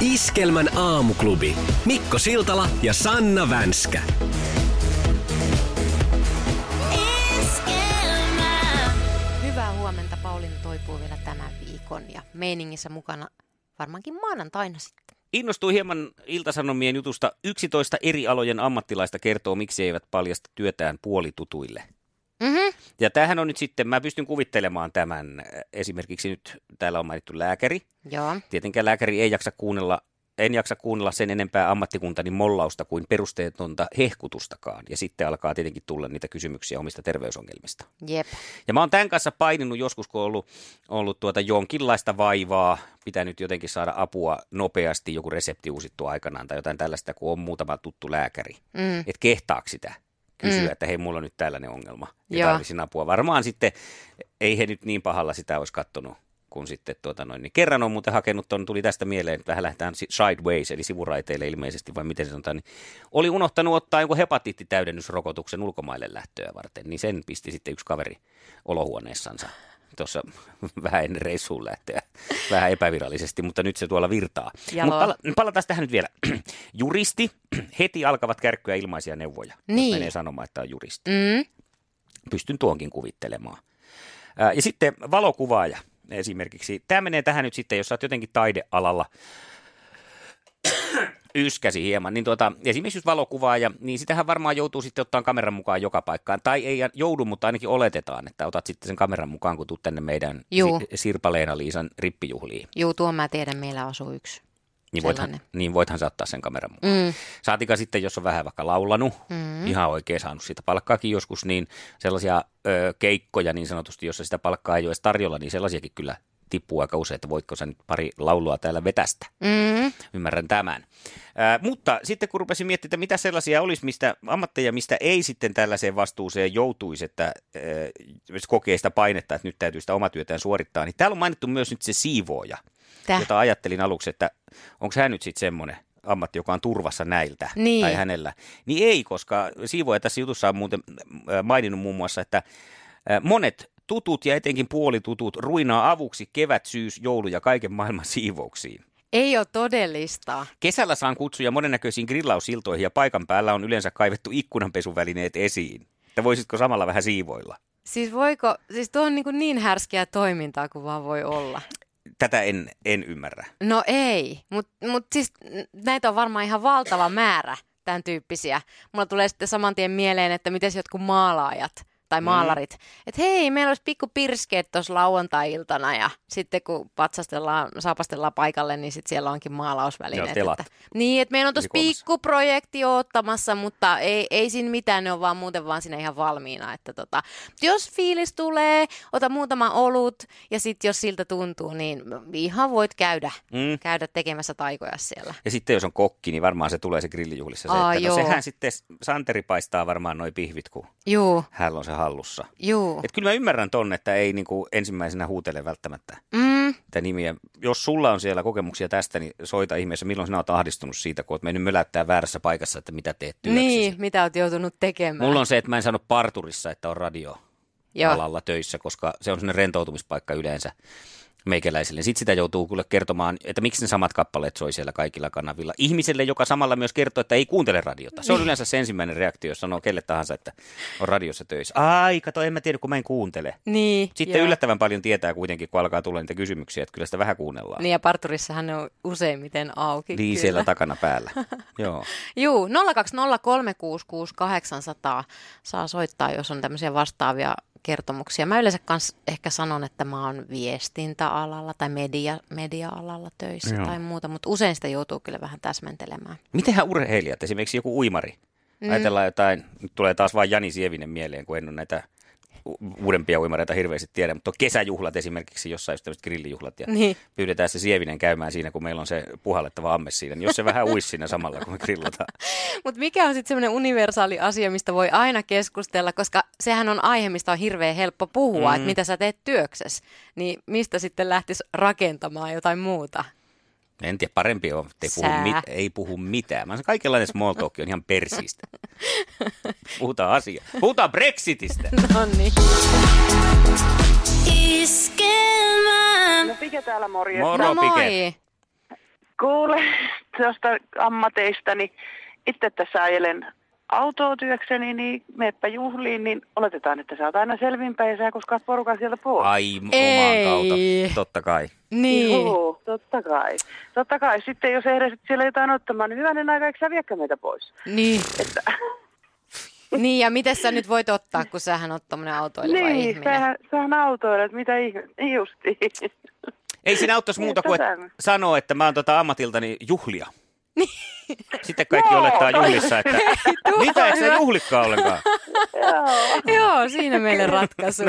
Iskelmän aamuklubi. Mikko Siltala ja Sanna Vänskä. Hyvää huomenta. Pauliina toipuu vielä tämän viikon ja meiningissä mukana varmaankin maanantaina sitten. Innostui hieman Iltasanomien jutusta. 11 eri alojen ammattilaista kertoo, miksi eivät paljasta työtään puolitutuille. Mm-hmm. Ja tämähän on nyt sitten, mä pystyn kuvittelemaan tämän, esimerkiksi nyt täällä on mainittu lääkäri. Joo. Tietenkään lääkäri ei jaksa kuunnella, en jaksa kuunnella sen enempää ammattikuntani mollausta kuin perusteetonta hehkutustakaan. Ja sitten alkaa tietenkin tulla niitä kysymyksiä omista terveysongelmista. Jep. Ja mä oon tämän kanssa paininut joskus, kun on ollut, ollut tuota jonkinlaista vaivaa, pitänyt jotenkin saada apua nopeasti, joku resepti uusittu aikanaan tai jotain tällaista, kun on muutama tuttu lääkäri. Mm. Että kehtaako sitä kysyä, Mm. että hei, mulla on nyt tällainen ongelma ja Joo. tarvisin apua. Varmaan sitten, ei he nyt niin pahalla sitä olisi kattonut kun sitten tuota noin, niin kerran on muuten hakenut ton, tuli tästä mieleen, että vähän lähdetään si- sideways, eli sivuraiteille ilmeisesti, vai miten se sanotaan, niin oli unohtanut ottaa jonkun hepatiittitäydennysrokotuksen ulkomaille lähtöä varten, niin sen pisti sitten yksi kaveri olohuoneessansa tuossa vähän ennen reissuun lähteä, vähän epävirallisesti, mutta nyt se tuolla virtaa. Mutta pala- palataan tähän nyt vielä. Juristi, heti alkavat kärkkyä ilmaisia neuvoja, Niin. jos menee sanomaan, että on juristi. Mm. Pystyn tuonkin kuvittelemaan. Ää, Ja sitten valokuvaaja esimerkiksi. Tämä menee tähän nyt sitten, jos sä oot jotenkin taidealalla yskäsi hieman, niin tuota, esimerkiksi just valokuvaaja, niin sitähän varmaan joutuu sitten ottaa kameran mukaan joka paikkaan. Tai ei joudu, mutta ainakin oletetaan, että otat sitten sen kameran mukaan, kun tuut tänne meidän Juu. Si- Sirpa-Leena-Liisan rippijuhliin. Juu, tuon mä tiedän, meillä asuu yksi. Niin voithan, niin voithan sä ottaa sen kameran mukaan. Mm. Saatika sitten, jos on vähän vaikka laulanut, Mm. mm. ihan oikein saanut siitä palkkaakin joskus, niin sellaisia ö, keikkoja niin sanotusti, jossa sitä palkkaa ei ole edes tarjolla, niin sellaisiakin kyllä tippuu aika usein, että voitko sä nyt pari laulua täällä vetästä. Mm. Ymmärrän tämän. Ää, mutta sitten kun rupesin miettimään, että mitä sellaisia olisi, mistä ammatteja, mistä ei sitten tällaiseen vastuuseen joutuisi, että ää, jos kokee sitä painetta, että nyt täytyy sitä omatyötään suorittaa, niin täällä on mainittu myös nyt se siivooja, Täh. jota ajattelin aluksi, että onko hän nyt sitten semmoinen ammatti, joka on turvassa näiltä Niin. tai hänellä. Niin ei, koska siivooja tässä jutussa on muuten maininnut muun muassa, että monet tutut ja etenkin puolitutut ruinaa avuksi kevät, syys, joulu ja kaiken maailman siivouksiin. Ei ole todellista. Kesällä saan kutsuja monennäköisiin grillausiltoihin ja paikan päällä on yleensä kaivettu ikkunanpesuvälineet esiin. Että voisitko samalla vähän siivoilla? Siis voiko, siis tuo on niin, kuin niin härskiä toimintaa kuin vaan voi olla. Tätä en, en ymmärrä. No ei, mutta mut siis näitä on varmaan ihan valtava määrä, tämän tyyppisiä. Mulla tulee sitten saman tien mieleen, että miten jotkut maalaajat tai maalarit, mm. että hei, meillä olisi pikku pirskeet tuossa lauantai-iltana ja sitten kun patsastellaan, saapastellaan paikalle, niin sitten siellä onkin maalausvälineet. Joo. Että, niin, että meillä on tuossa Eli kolmessa. pikku projekti ottamassa, mutta ei, ei siinä mitään, ne on vaan muuten vaan siinä ihan valmiina. Että tota, jos fiilis tulee, ota muutama olut ja sitten jos siltä tuntuu, niin ihan voit käydä Mm. käydä tekemässä taikoja siellä. Ja sitten jos on kokki, niin varmaan se tulee se grillijuhlissa. Se, Aa, että joo. no sehän sitten, Santeri paistaa varmaan noi pihvit, kun Juu, hän on se hallussa. juu. Et kyllä mä ymmärrän ton, että ei niinku ensimmäisenä huutele välttämättä Mm, tätä nimiä. Jos sulla on siellä kokemuksia tästä, niin soita ihmeessä, milloin sinä olet ahdistunut siitä, kun olet mennyt möläyttää väärässä paikassa, että mitä teet työksesi. niin, mitä oot joutunut tekemään. Mulla on se, että mä en sano parturissa, että on radio Joo. alalla töissä, koska se on sellainen rentoutumispaikka yleensä meikäläiselle. Sitten sitä joutuu kyllä kertomaan, että miksi ne samat kappaleet soi siellä kaikilla kanavilla. Ihmiselle, joka samalla myös kertoo, että ei kuuntele radiota. Se on yleensä se ensimmäinen reaktio, jos sanoo kelle tahansa, että on radiossa töissä. Ai, kato, en mä tiedä, kun mä en kuuntele. Niin, Sitten joo. yllättävän paljon tietää kuitenkin, kun alkaa tulla niitä kysymyksiä, että kyllä sitä vähän kuunnellaan. Niin ja parturissahan ne on useimmiten auki. Niin kyllä. siellä takana päällä. Joo. Juu, 020366800 saa soittaa, jos on tämmöisiä vastaavia kertomuksia. Mä yleensä kans ehkä sanon, että mä oon viestintäalalla tai media, media-alalla töissä Joo. tai muuta, mutta usein sitä joutuu kyllä vähän täsmentelemään. Mitenhän urheilijat, esimerkiksi joku uimari? Mm. Ajatellaan jotain, nyt tulee taas vain Jani Sievinen mieleen, kun en ole näitä uudempia uimareita hirveästi tiedä, mutta on kesäjuhlat esimerkiksi, jossain just tämmöiset grillijuhlat ja Niin. pyydetään se Sievinen käymään siinä, kun meillä on se puhallettava amme siinä, niin jos se vähän uisi siinä samalla, kun me grillataan. Mutta mikä on sitten semmoinen universaali asia, mistä voi aina keskustella, koska sehän on aihe, mistä on hirveän helppo puhua, mm. että mitä sä teet työksessä. Niin mistä sitten lähtisi rakentamaan jotain muuta? En tiedä, parempi on, että ei puhu, mit, ei puhu mitään. Mä sanon, kaikenlainen small talk on ihan persistä. Puhutaan asiaa. Puhutaan Brexitistä. No niin. Iskelmä. No Pike täällä morjens. Moro. No moi. Pike. Kuule, tuosta ammateistani. Itse tässä ajelen autoa työkseni, niin meppä juhliin, niin oletetaan, että sä oot aina selvinpäin ja sä kuskaat porukan sieltä pois. Ai omaan Ei. kautta, totta kai. Niin. Joo, totta kai. Totta kai. Sitten jos ehdisit siellä jotain ottamaan, niin hyvänen aika, eikö sä viekö meitä pois? Niin. Että, niin, ja miten sä nyt voit ottaa, kun sähän oot tommonen autoileva niin, ihminen? sähän, sähän autoilet, mitä ihmettä, justiin. Ei siinä auttaisi muuta kuin sanoa, että mä oon tota ammatiltani juhlia. Sitten kaikki olettaa juhlissa, että mitä, eikö sä juhlikkaa ollenkaan? Joo, Joo, siinä meille ratkaisu.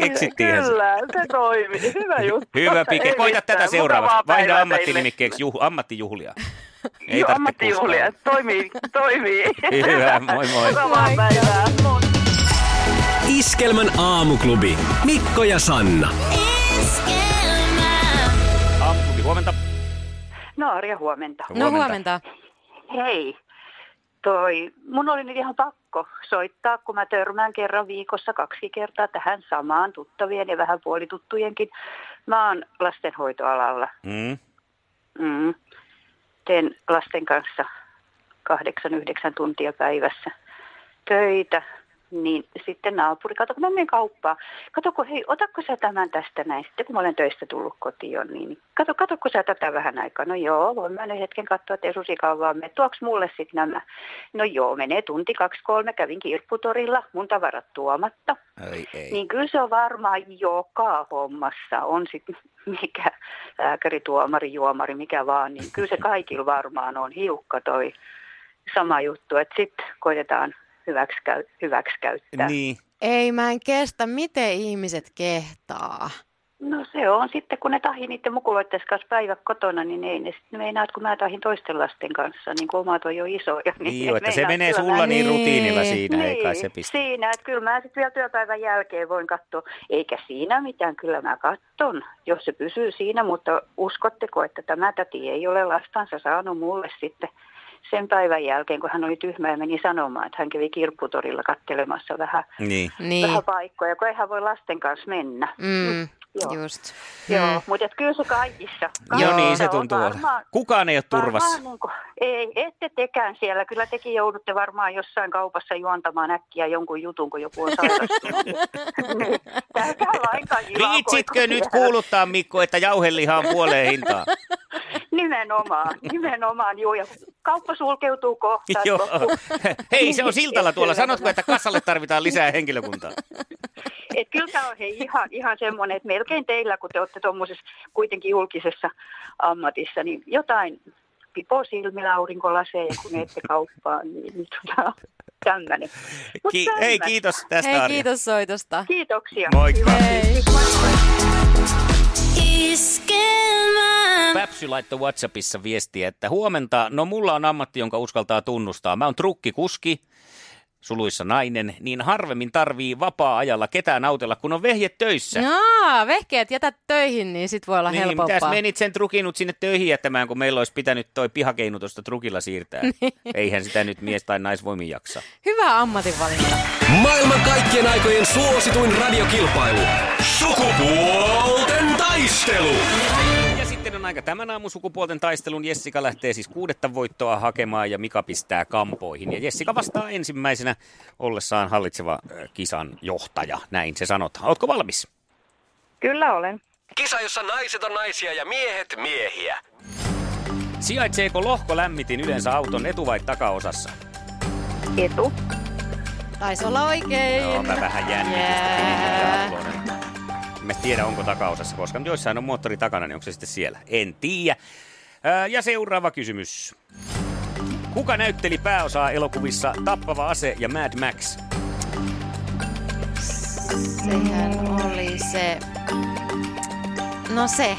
Keksittiinhän se. kyllä, se toimii. Hyvä juttu. Hyvä Pike, Ei koita tätä seuraavaksi. Vaihda ammattinimikkeeksi juh, ammattijuhlia. Ei Joo, tarvitse ammattijuhlia. kuskaa. Toimii, toimii. Hyvä, moi moi. Mukavaa päivää. Moi. Iskelmän aamuklubi. Mikko ja Sanna. Iskelmä. Aamuklubi, huomenta. No Arja, huomenta. No huomenta. Hei, toi, mun oli nyt ihan pakko soittaa, kun mä törmään kerran viikossa kaksi kertaa tähän samaan tuttavien ja vähän puolituttujenkin. Mä oon lastenhoitoalalla. Mm. Mm. Teen lasten kanssa kahdeksan, yhdeksän tuntia päivässä töitä. Niin sitten naapuri, kato kun mä menen kauppaan, kato kun hei, otatko sä tämän tästä näin, sitten kun mä olen töistä tullut kotiin, niin, kato, kato kun sä tätä vähän aikaa, no joo, voin mä nyt hetken katsoa, että ei susikaan vaan mene, tuoks mulle sitten nämä, no joo, menee tunti, kaksi, kolme, kävin kirpputorilla, mun tavarat tuomatta, Ei, ei. niin kyllä se on varmaan joka hommassa, on sitten mikä lääkäri, tuomari, juomari, mikä vaan, niin kyllä se kaikilla varmaan on hiukka toi sama juttu, että sitten koitetaan hyväksikäy- hyväksikäyttää. Niin. Ei, mä en kestä, miten ihmiset kehtaa. No se on sitten, kun ne tahi niiden mukuloiden kanssa päivä kotona, niin ei ne sitten meinaa, kun mä tahin toisten lasten kanssa, niin kun omat on jo isoja. Niin jo, että se menee sulla mä- niin Niin. rutiinilla siinä, ei kai se Niin, pistä. siinä, että kyllä mä sitten vielä työpäivän jälkeen voin katsoa, eikä siinä mitään, kyllä mä katson, jos se pysyy siinä, mutta uskotteko, että tämä täti ei ole lastansa saanut mulle sitten sen päivän jälkeen, kun hän oli tyhmä ja meni sanomaan, että hän kävi kirpputorilla kattelemassa vähän, Niin. Niin, vähän paikkoja, kun eihän voi lasten kanssa mennä. mm, Joo. just. Joo, Mm. mutta kyllä se kaikissa. Joo, kaikissa niin se tuntuu. varmaan- Kukaan ei ole turvassa. Varmaan niin kuin, ei, ette tekään siellä. Kyllä tekin joudutte varmaan jossain kaupassa juontamaan äkkiä jonkun jutun, kun joku on sairastunut. Viitsitkö nyt kuuluttaa, Mikko, että jauheliha on puoleen hintaa? Nimenomaan, nimenomaan, juu. Ja kauppa sulkeutuu kohta. Joo. Hei, se on siltalla tuolla. Sanotko, että kassalle tarvitaan lisää henkilökuntaa? Et kyllä tämä on hei, ihan, ihan semmoinen, että melkein teillä, kun te olette tuommoisessa kuitenkin julkisessa ammatissa, niin jotain pipo silmillä aurinkolaseja, kun ette kauppaa, niin, niin tota, tämmöinen. Ki- hei, kiitos tästä, Hei, Arja. kiitos soitosta. Kiitoksia. Moikka. Hei. Iskelmä. Päpsy laittoi Whatsappissa viestiä, että huomenta, no mulla on ammatti, jonka uskaltaa tunnustaa. Mä oon trukkikuski, suluissa nainen, niin harvemmin tarvii vapaa-ajalla ketään autella, kun on vehje töissä. Jaa, vehkeet jätät töihin, niin sit voi olla Niin, helpompaa. mitäs menit sen trukinut sinne töihin jättämään, kun meillä olisi pitänyt toi pihakeinu tuosta trukilla siirtää. Eihän sitä nyt mies tai naisvoimin jaksa. Hyvä ammatinvalinta. Maailman kaikkien aikojen suosituin radiokilpailu. Sukupuolten taistelu. Ja sitten on aika tämän aamun sukupuolten taistelun. Jessica lähtee siis kuudetta voittoa hakemaan ja Mika pistää kampoihin. Ja Jessica vastaa ensimmäisenä ollessaan hallitseva äh, kisan johtaja. Näin se sanotaan. Ootko valmis? Kyllä olen. Kisa, jossa naiset on naisia ja miehet miehiä. Sijaitseeko lohkolämmitin yleensä auton etu- vai takaosassa? Etu. Taisi olla oikein. Joo, mä vähän jännitystä. Yeah. Mä tiedä, onko takaosassa, koska nyt joissain on moottori takana, niin onko se sitten siellä? En tiedä. Ja seuraava kysymys. Kuka näytteli pääosaa elokuvissa Tappava ase ja Mad Max? Sehän oli se... No se.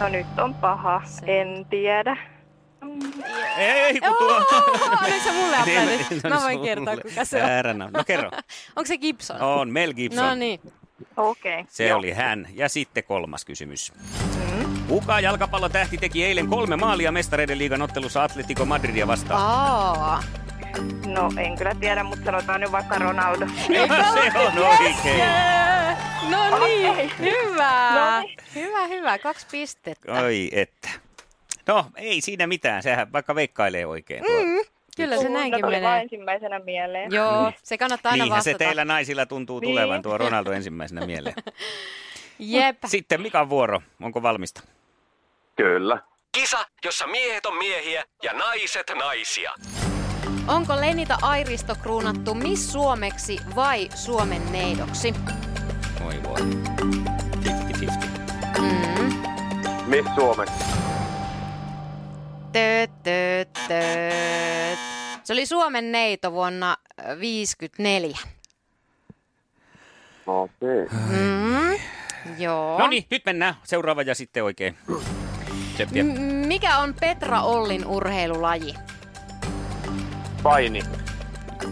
No nyt on paha, Se. en tiedä. Ei, kun tuo... Oh, nyt sä mulle Niin, aplodit. no Mä voin kertoa, kuka se on. No kerro. Onko se Gibson? On Mel Gibson. No niin. Okei. Se joo. oli hän. Ja sitten kolmas kysymys. Kuka jalkapallotähti teki eilen kolme maalia mestareiden liigan ottelussa Atletico Madridia vastaan? Aa. No en kyllä tiedä, mutta sanotaan nyt vaikka Ronaldo. se on oikein. Jee! No niin, Okei. hyvä. No niin. Hyvä, hyvä. Kaksi pistettä. Oi että. No, ei siinä mitään. Sehän vaikka veikkailee oikein. Mm, kyllä se näinkin tuli menee. ensimmäisenä mieleen. Joo, se kannattaa aina Niinhän se vastata. teillä naisilla tuntuu Niin. tulevan tuo Ronaldo ensimmäisenä mieleen. Jep. Sitten Mikan vuoro. Onko valmista? Kyllä. Kisa, jossa miehet on miehiä ja naiset naisia. Onko Lenita Airisto kruunattu Miss Suomeksi vai Suomen neidoksi? Oi voi. 50-50. Mm. Miss Suomen? Tööt, tööt, tööt. Se oli Suomen neito vuonna ö, 54. Okei. Mm. Joo. No niin, nyt mennään. Seuraava ja sitten oikein. M- mikä on Petra Ollin urheilulaji? Paini.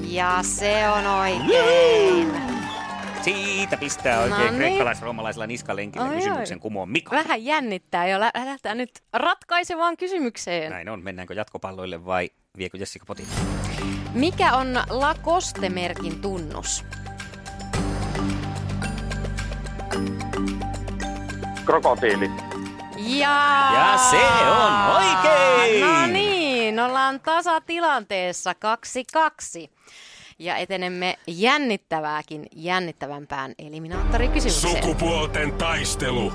Ja se on oikein. Siitä pistää No oikein niin. kreikkalais-roomalaisella niskalenkillä Ai, kysymyksen kumoon Mika. Vähän jännittää jo. Lä- Lähdetään nyt ratkaisevaan kysymykseen. Näin on. Mennäänkö jatkopalloille vai viekö Jessica potin? Mikä on Lacoste-merkin tunnus? Krokotiili. Ja, Ja se on oikein! No niin, ollaan tasatilanteessa kaksi kaksi. Ja etenemme jännittävääkin jännittävämpään eliminaattorikysymykseen. Sukupuolten taistelu.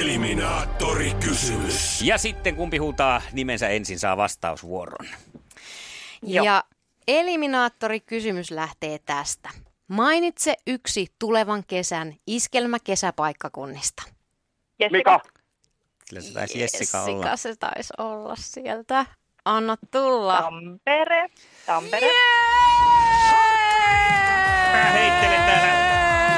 Eliminaattori kysymys. Ja sitten kumpi huutaa nimensä ensin saa vastausvuoron. Joo. Ja eliminaattorikysymys lähtee tästä. Mainitse yksi tulevan kesän iskelmäkesäpaikkakunnista. Jessica. Mika. Kyllä se taisi Jessica olla. Jessica se taisi olla sieltä. Anna tulla. Tampere. Tampere. Mä heittelen täällä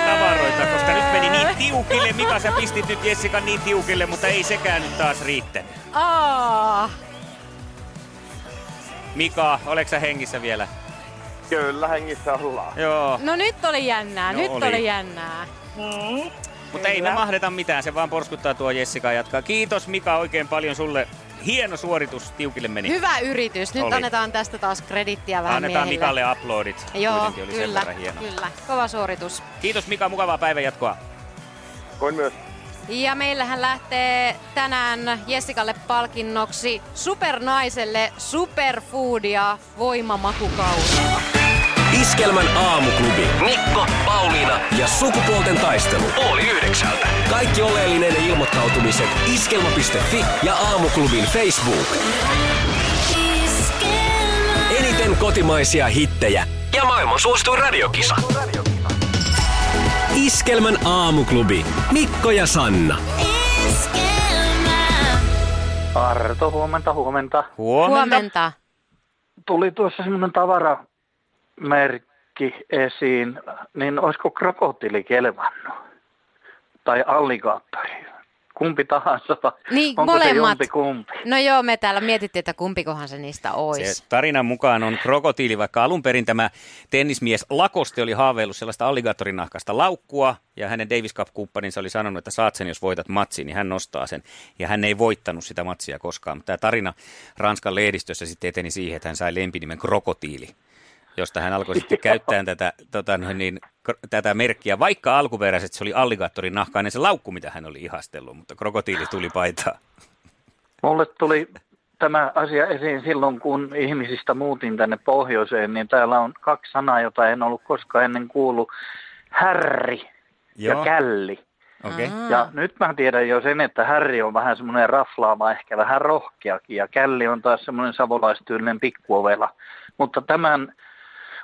tavaroita, koska nyt meni niin tiukille. Mika, sä pistit nyt Jessica niin tiukille, mutta ei sekään nyt taas riittänyt. Aa, Mika, oleks sä hengissä vielä? Kyllä, hengissä ollaan. Joo. no nyt oli jännää, No nyt oli. oli jännää. Mm. Mutta ei me mahdeta mitään, se vaan porskuttaa tuo Jessica jatkaa. Kiitos Mika oikein paljon sulle. Hieno suoritus, tiukille meni. Hyvä yritys. Nyt Oli. annetaan tästä taas kredittiä vähän Annetaan miehille. Mikalle aplodit. Joo, Kuitenkin oli sen kyllä, kyllä. Kova suoritus. Kiitos Mika, mukavaa päivänjatkoa. Koin myös. Ja meillähän lähtee tänään Jessikalle palkinnoksi supernaiselle superfoodia voimamakukauden. Iskelmän aamuklubi. Mikko, Pauliina ja sukupuolten taistelu. Oli yhdeksältä. Kaikki oleellinen ilmoittautumiset iskelma.fi ja aamuklubin Facebook. Iskelmä. Eniten kotimaisia hittejä ja maailman suosituin radiokisa. Iskelmän aamuklubi. Mikko ja Sanna. Iskelmä. Arto, huomenta, huomenta. Huomenta. Huomenta. Tuli tuossa semmoinen tavaramerkki esiin, niin olisiko krokotiili kelvannut? Tai alligaattori? Kumpi tahansa, vai Niin, onko se molemmat. jompi kumpi? No joo, me täällä mietittiin, että kumpikohan se niistä olisi. Se tarinan mukaan on krokotiili, vaikka alun perin tämä tennismies Lakoste oli haaveillut sellaista alligaattorinahkasta laukkua, ja hänen Davis Cup-kumppaninsa oli sanonut, että saat sen, jos voitat matsin, niin hän nostaa sen. Ja hän ei voittanut sitä matsia koskaan. Mutta tämä tarina Ranskan lehdistössä sitten eteni siihen, että hän sai lempinimen krokotiili, josta hän alkoi sitten käyttää tätä, tota, niin, tätä merkkiä, vaikka alkuperäisesti se oli alligaattorin nahkainen se laukku, mitä hän oli ihastellut, mutta krokotiili tuli paitaa. Mulle tuli tämä asia esiin silloin, kun ihmisistä muutin tänne pohjoiseen, niin täällä on kaksi sanaa, jota en ollut koskaan ennen kuullut. Härri ja källi. okei. Okay. Ja nyt mä tiedän jo sen, että härri on vähän semmoinen raflaava, ehkä vähän rohkeakin, ja källi on taas semmoinen savolaistyylinen pikkuovela. Mutta tämän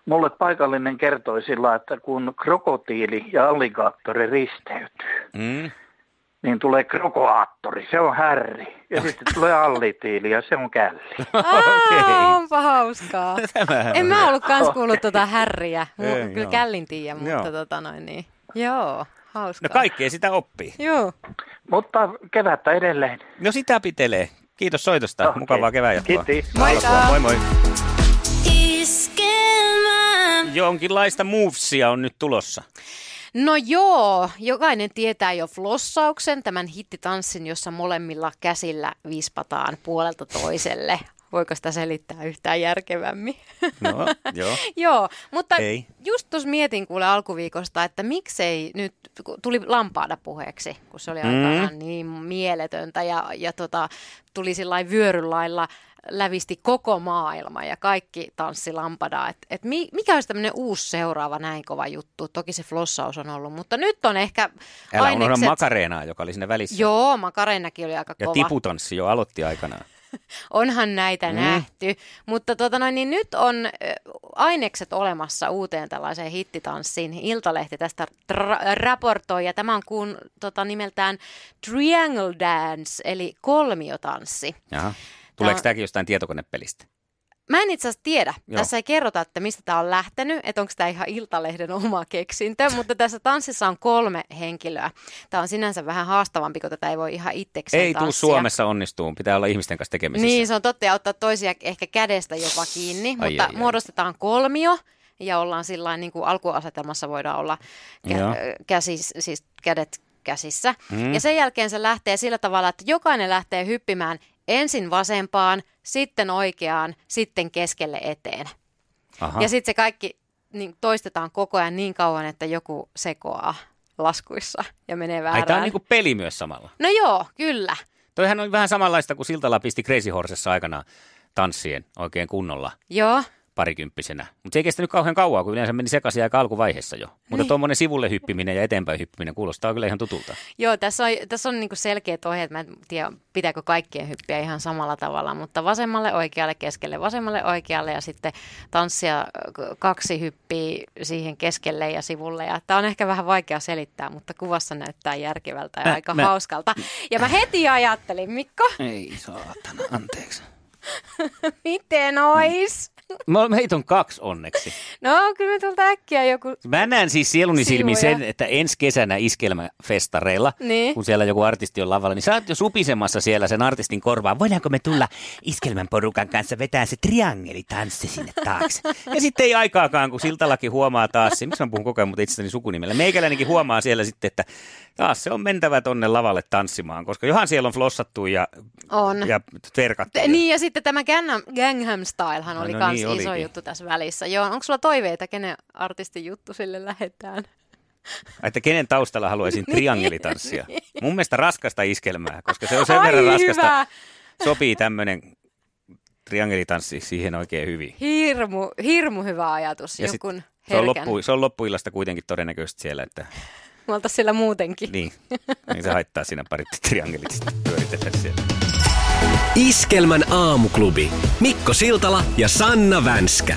mulle paikallinen kertoi sillä, että kun krokotiili ja alligaattori risteytyy, Mm. niin tulee krokoaattori, se on härri. Ja sitten tulee allitiili ja se on källi. Aa, onpa hauskaa. Tämähän En mä ollut kans kuullut tota härriä. Ei, Kyllä joo. källin tiiä, mutta Joo. tota noin niin. Joo, hauskaa. No kaikkea sitä oppii. Joo. Mutta kevättä edelleen. No sitä pitelee. Kiitos soitosta. Okei. Mukavaa kevään jatkoa. Kiitti. Moikka! Moi moi. Jonkinlaista movesia on nyt tulossa. No joo, jokainen tietää jo flossauksen, tämän hittitanssin, jossa molemmilla käsillä vispataan puolelta toiselle. Voiko sitä selittää yhtään järkevämmin? No, joo. Joo, mutta Ei. just tuossa mietin kuule alkuviikosta, että miksei nyt, tuli lampaada puheeksi, kun se oli Mm. aikanaan niin mieletöntä ja, ja tota, tuli sillä vyörylailla lävisti koko maailma ja kaikki tanssi lampadaa. Et, et mi, mikä olisi tämmöinen uusi seuraava näin kova juttu? Toki se flossaus on ollut, mutta nyt on ehkä Älä unohda ainekset... Makareenaa, joka oli siinä välissä. Joo, Makarenakin oli aika Ja kova. tiputanssi jo aloitti aikanaan. Onhan näitä Mm. nähty, mutta tota noin, niin nyt on ainekset olemassa uuteen tällaiseen hittitanssiin. Iltalehti tästä tra- raportoi ja tämä on kun, tota, nimeltään Triangle Dance eli kolmiotanssi. Jaha. Tuleeko tämäkin jostain tietokonepelistä? Mä en itse asiassa tiedä. Joo. Tässä ei kerrota, että mistä tämä on lähtenyt, että onko tämä ihan Iltalehden oma keksintö, mutta tässä tanssissa on kolme henkilöä. Tämä on sinänsä vähän haastavampi, kun tätä ei voi ihan itsekseen Ei tanssia. Suomessa onnistuun, pitää olla ihmisten kanssa tekemisissä. Niin, se on totta, ja ottaa toisia ehkä kädestä jopa kiinni, Ai, mutta ai, ai. muodostetaan kolmio, ja ollaan sillä niin kuin alkuasetelmassa voidaan olla kä- käsis, siis kädet käsissä. Mm. Ja sen jälkeen se lähtee sillä tavalla, että jokainen lähtee hyppimään ensin vasempaan, sitten oikeaan, sitten keskelle eteen. Aha. Ja sitten se kaikki niin toistetaan koko ajan niin kauan, että joku sekoaa laskuissa ja menee Ai, väärään. tämä on niinku peli myös samalla. No joo, kyllä. Toihan on vähän samanlaista kuin Siltala pisti Crazy Horsessa aikana tanssien oikein kunnolla Joo. Parikymppisenä. Mutta se ei kestänyt kauhean kauan, kun yleensä meni sekaisin aika alkuvaiheessa jo. Mutta Niin. tuommoinen sivulle hyppiminen ja eteenpäin hyppiminen kuulostaa kyllä ihan tutulta. Joo, tässä on, tässä on niinku selkeät ohjeet. Mä en tiedä, pitääkö kaikkien hyppiä ihan samalla tavalla, mutta vasemmalle, oikealle, keskelle, vasemmalle, oikealle ja sitten tanssia kaksi hyppiä siihen keskelle ja sivulle. Ja tämä on ehkä vähän vaikea selittää, mutta kuvassa näyttää järkevältä ja Mä- aika mä- hauskalta. Ja mä heti ajattelin, Mikko, Ei saatana, anteeksi. miten ois? Mä- Meitä on kaksi onneksi. No, kyllä me tulta äkkiä joku... Mä näen siis sieluni silmin sen, että ensi kesänä iskelmäfestareilla, Niin. kun siellä joku artisti on lavalla, niin sä oot jo supisemassa siellä sen artistin korvaan. Voidaanko me tulla iskelmän porukan kanssa vetää se triangelitanssi sinne taakse? Ja sitten ei aikaakaan, kun Siltalakin huomaa taas, se, miksi mä puhun koko ajan mutta itsestäni sukunimellä, meikäläinenkin huomaa siellä sitten, että taas se on mentävä tonne lavalle tanssimaan, koska johan siellä on flossattu ja, On. ja tverkattu. Te- Niin ja sitten tämä Gangnam, Gangnam Stylehan oli no kans niin, iso olikin. juttu tässä välissä. Joo, onko sulla toiveita, kenen artistin juttu sille lähetään? Että kenen taustalla haluaisin triangelitanssia. Mun mielestä raskasta iskelmää, koska se on sen Ai verran raskasta. hyvä! Sopii tämmöinen triangelitanssi siihen oikein hyvin. Hirmu, hirmu hyvä ajatus. Ja sit Se on, loppu, se on loppuillasta kuitenkin todennäköisesti siellä, että Me oltais siellä muutenkin. niin, niin se haittaa siinä parit triangelit pyöritellä siellä. Iskelmän aamuklubi. Mikko Siltala ja Sanna Vänskä.